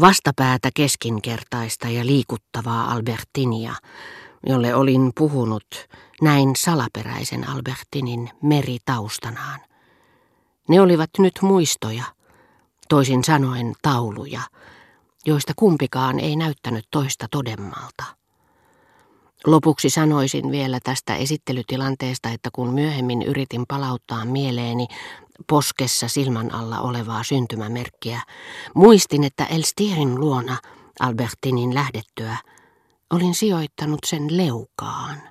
Vastapäätä keskinkertaista ja liikuttavaa Albertinia, jolle olin puhunut näin salaperäisen Albertinin meri taustanaan. Ne olivat nyt muistoja, toisin sanoen tauluja, joista kumpikaan ei näyttänyt toista todemmalta. Lopuksi sanoisin vielä tästä esittelytilanteesta, että kun myöhemmin yritin palauttaa mieleeni poskessa silmän alla olevaa syntymämerkkiä, muistin, että Elstierin luona Albertinin lähdettyä olin sijoittanut sen leukaan.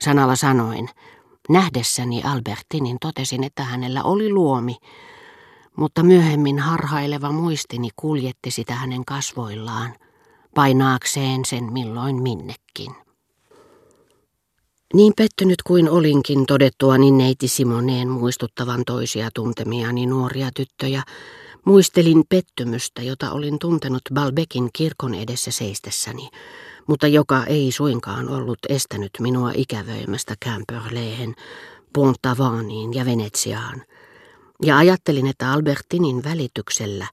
Sanalla sanoin, nähdessäni Albertinin totesin, että hänellä oli luomi, mutta myöhemmin harhaileva muistini kuljetti sitä hänen kasvoillaan, painaakseen sen milloin minnekin. Niin pettynyt kuin olinkin todettua niin neiti Simoneen muistuttavan toisia tuntemiani nuoria tyttöjä, muistelin pettymystä, jota olin tuntenut Balbekin kirkon edessä seistessäni, mutta joka ei suinkaan ollut estänyt minua ikävöimästä Camperleen, Pontavaniin ja Venetsiaan. Ja ajattelin, että Albertinin välityksellä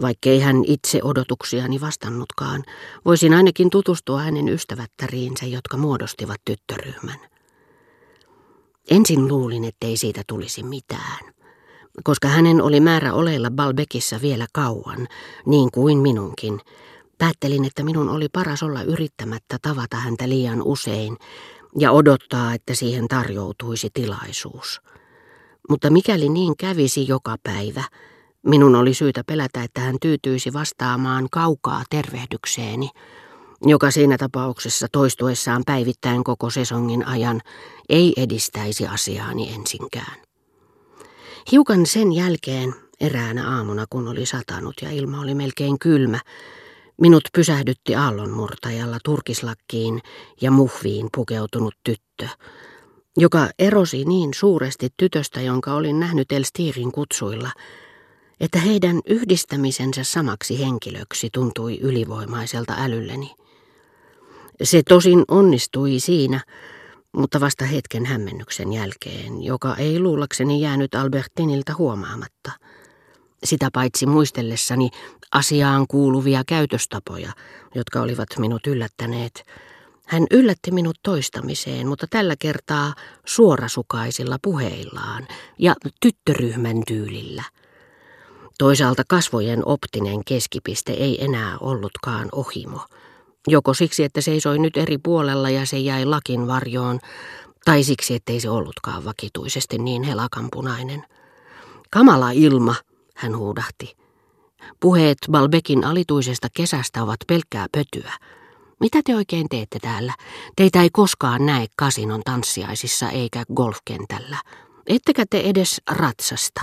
Vaikkei hän itse odotuksiani vastannutkaan, voisin ainakin tutustua hänen ystävättäriinsä, jotka muodostivat tyttöryhmän. Ensin luulin, ettei siitä tulisi mitään, koska hänen oli määrä oleilla Balbekissa vielä kauan, niin kuin minunkin. Päättelin, että minun oli paras olla yrittämättä tavata häntä liian usein ja odottaa, että siihen tarjoutuisi tilaisuus. Mutta mikäli niin kävisi joka päivä, Minun oli syytä pelätä, että hän tyytyisi vastaamaan kaukaa tervehdykseeni, joka siinä tapauksessa toistuessaan päivittäin koko sesongin ajan ei edistäisi asiaani ensinkään. Hiukan sen jälkeen, eräänä aamuna kun oli satanut ja ilma oli melkein kylmä, minut pysähdytti aallonmurtajalla turkislakkiin ja muhviin pukeutunut tyttö, joka erosi niin suuresti tytöstä, jonka olin nähnyt Elstirin kutsuilla – että heidän yhdistämisensä samaksi henkilöksi tuntui ylivoimaiselta älylleni. Se tosin onnistui siinä, mutta vasta hetken hämmennyksen jälkeen, joka ei luulakseni jäänyt Albertinilta huomaamatta. Sitä paitsi muistellessani asiaan kuuluvia käytöstapoja, jotka olivat minut yllättäneet. Hän yllätti minut toistamiseen, mutta tällä kertaa suorasukaisilla puheillaan ja tyttöryhmän tyylillä – Toisaalta kasvojen optinen keskipiste ei enää ollutkaan ohimo. Joko siksi, että seisoi nyt eri puolella ja se jäi lakin varjoon, tai siksi, ettei se ollutkaan vakituisesti niin helakanpunainen. Kamala ilma, hän huudahti. Puheet Balbekin alituisesta kesästä ovat pelkkää pötyä. Mitä te oikein teette täällä? Teitä ei koskaan näe kasinon tanssiaisissa eikä golfkentällä. Ettekä te edes ratsasta.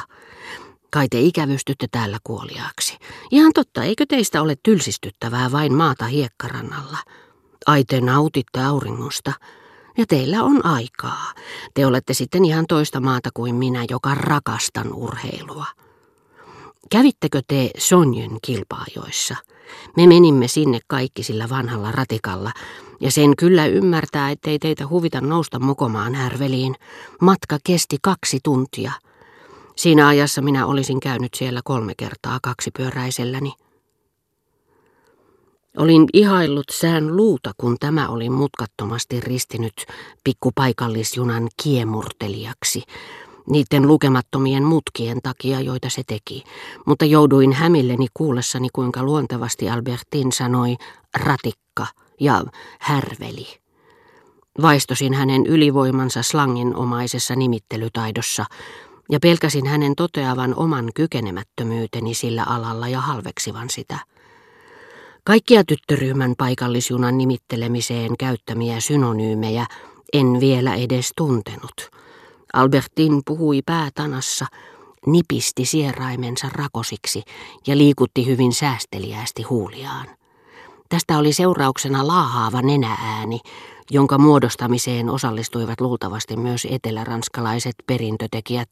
Kai te ikävystytte täällä kuoliaaksi. Ihan totta, eikö teistä ole tylsistyttävää vain maata hiekkarannalla? Ai te nautitte auringosta. Ja teillä on aikaa. Te olette sitten ihan toista maata kuin minä, joka rakastan urheilua. Kävittekö te Sonjen kilpaajoissa? Me menimme sinne kaikki sillä vanhalla ratikalla, ja sen kyllä ymmärtää, ettei teitä huvita nousta mokomaan härveliin. Matka kesti kaksi tuntia – Siinä ajassa minä olisin käynyt siellä kolme kertaa kaksipyöräiselläni. Olin ihaillut sään luuta, kun tämä oli mutkattomasti ristinyt pikkupaikallisjunan kiemurtelijaksi, niiden lukemattomien mutkien takia, joita se teki, mutta jouduin hämilleni kuullessani, kuinka luontevasti Albertin sanoi ratikka ja härveli. Vaistosin hänen ylivoimansa slanginomaisessa nimittelytaidossa, ja pelkäsin hänen toteavan oman kykenemättömyyteni sillä alalla ja halveksivan sitä. Kaikkia tyttöryhmän paikallisjunan nimittelemiseen käyttämiä synonyymejä en vielä edes tuntenut. Albertin puhui päätanassa, nipisti sieraimensa rakosiksi ja liikutti hyvin säästeliäästi huuliaan. Tästä oli seurauksena laahaava nenääni, jonka muodostamiseen osallistuivat luultavasti myös eteläranskalaiset perintötekijät,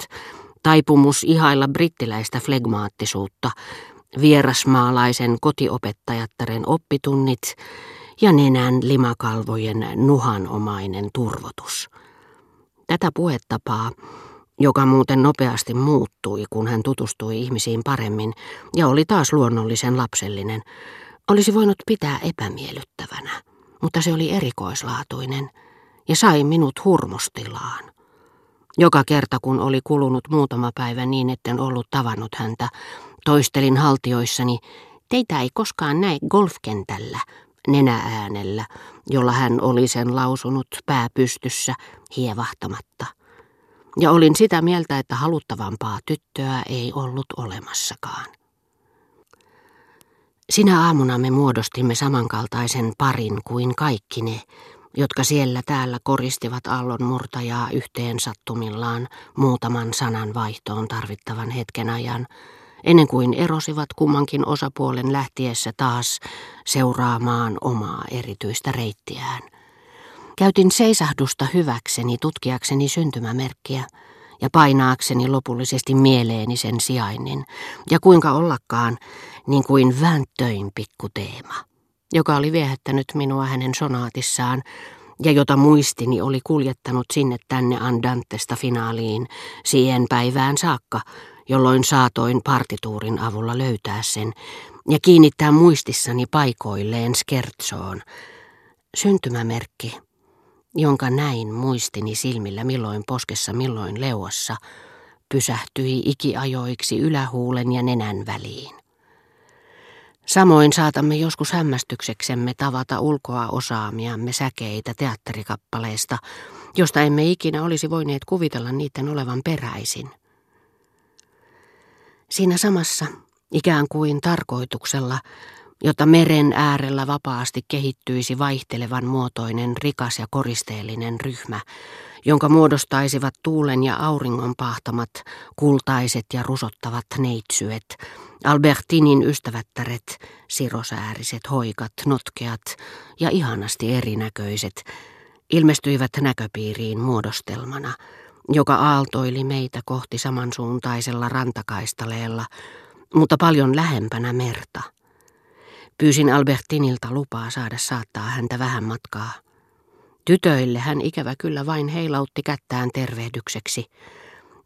taipumus ihailla brittiläistä flegmaattisuutta, vierasmaalaisen kotiopettajattaren oppitunnit ja nenän limakalvojen nuhanomainen turvotus. Tätä puhetapaa, joka muuten nopeasti muuttui, kun hän tutustui ihmisiin paremmin ja oli taas luonnollisen lapsellinen, olisi voinut pitää epämiellyttävänä, mutta se oli erikoislaatuinen ja sai minut hurmostilaan. Joka kerta, kun oli kulunut muutama päivä niin, etten ollut tavannut häntä, toistelin haltioissani, teitä ei koskaan näe golfkentällä, nenääänellä, jolla hän oli sen lausunut pääpystyssä hievahtamatta. Ja olin sitä mieltä, että haluttavampaa tyttöä ei ollut olemassakaan. Sinä aamuna me muodostimme samankaltaisen parin kuin kaikki ne, jotka siellä täällä koristivat aallon murtajaa yhteen sattumillaan muutaman sanan vaihtoon tarvittavan hetken ajan, ennen kuin erosivat kummankin osapuolen lähtiessä taas seuraamaan omaa erityistä reittiään. Käytin seisahdusta hyväkseni tutkiakseni syntymämerkkiä ja painaakseni lopullisesti mieleeni sen sijainnin, ja kuinka ollakaan, niin kuin vääntöin pikkuteema, joka oli viehättänyt minua hänen sonaatissaan, ja jota muistini oli kuljettanut sinne tänne Andantesta finaaliin, siihen päivään saakka, jolloin saatoin partituurin avulla löytää sen ja kiinnittää muistissani paikoilleen skertsoon. Syntymämerkki, jonka näin muistini silmillä milloin poskessa milloin leuassa, pysähtyi ikiajoiksi ylähuulen ja nenän väliin. Samoin saatamme joskus hämmästykseksemme tavata ulkoa osaamiamme säkeitä teatterikappaleista, josta emme ikinä olisi voineet kuvitella niiden olevan peräisin. Siinä samassa, ikään kuin tarkoituksella, jotta meren äärellä vapaasti kehittyisi vaihtelevan muotoinen rikas ja koristeellinen ryhmä, jonka muodostaisivat tuulen ja auringon pahtamat, kultaiset ja rusottavat neitsyet, Albertinin ystävättäret, sirosääriset, hoikat, notkeat ja ihanasti erinäköiset, ilmestyivät näköpiiriin muodostelmana – joka aaltoili meitä kohti samansuuntaisella rantakaistaleella, mutta paljon lähempänä merta. Pyysin Albertinilta lupaa saada saattaa häntä vähän matkaa. Tytöille hän ikävä kyllä vain heilautti kättään tervehdykseksi.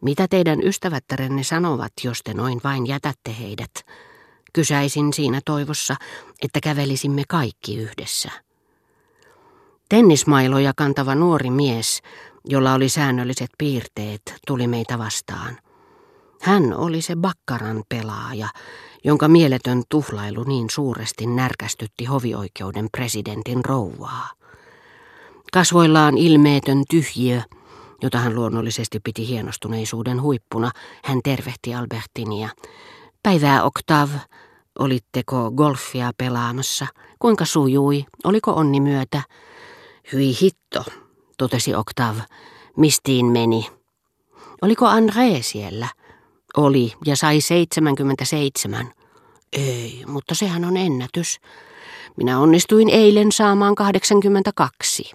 Mitä teidän ystävättärenne sanovat, jos te noin vain jätätte heidät? Kysäisin siinä toivossa, että kävelisimme kaikki yhdessä. Tennismailoja kantava nuori mies jolla oli säännölliset piirteet, tuli meitä vastaan. Hän oli se bakkaran pelaaja, jonka mieletön tuhlailu niin suuresti närkästytti hovioikeuden presidentin rouvaa. Kasvoillaan ilmeetön tyhjiö, jota hän luonnollisesti piti hienostuneisuuden huippuna, hän tervehti Albertinia. Päivää Oktav, olitteko golfia pelaamassa? Kuinka sujui? Oliko onni myötä? Hyi hitto, totesi Oktav. Mistiin meni? Oliko André siellä? Oli ja sai 77. Ei, mutta sehän on ennätys. Minä onnistuin eilen saamaan 82.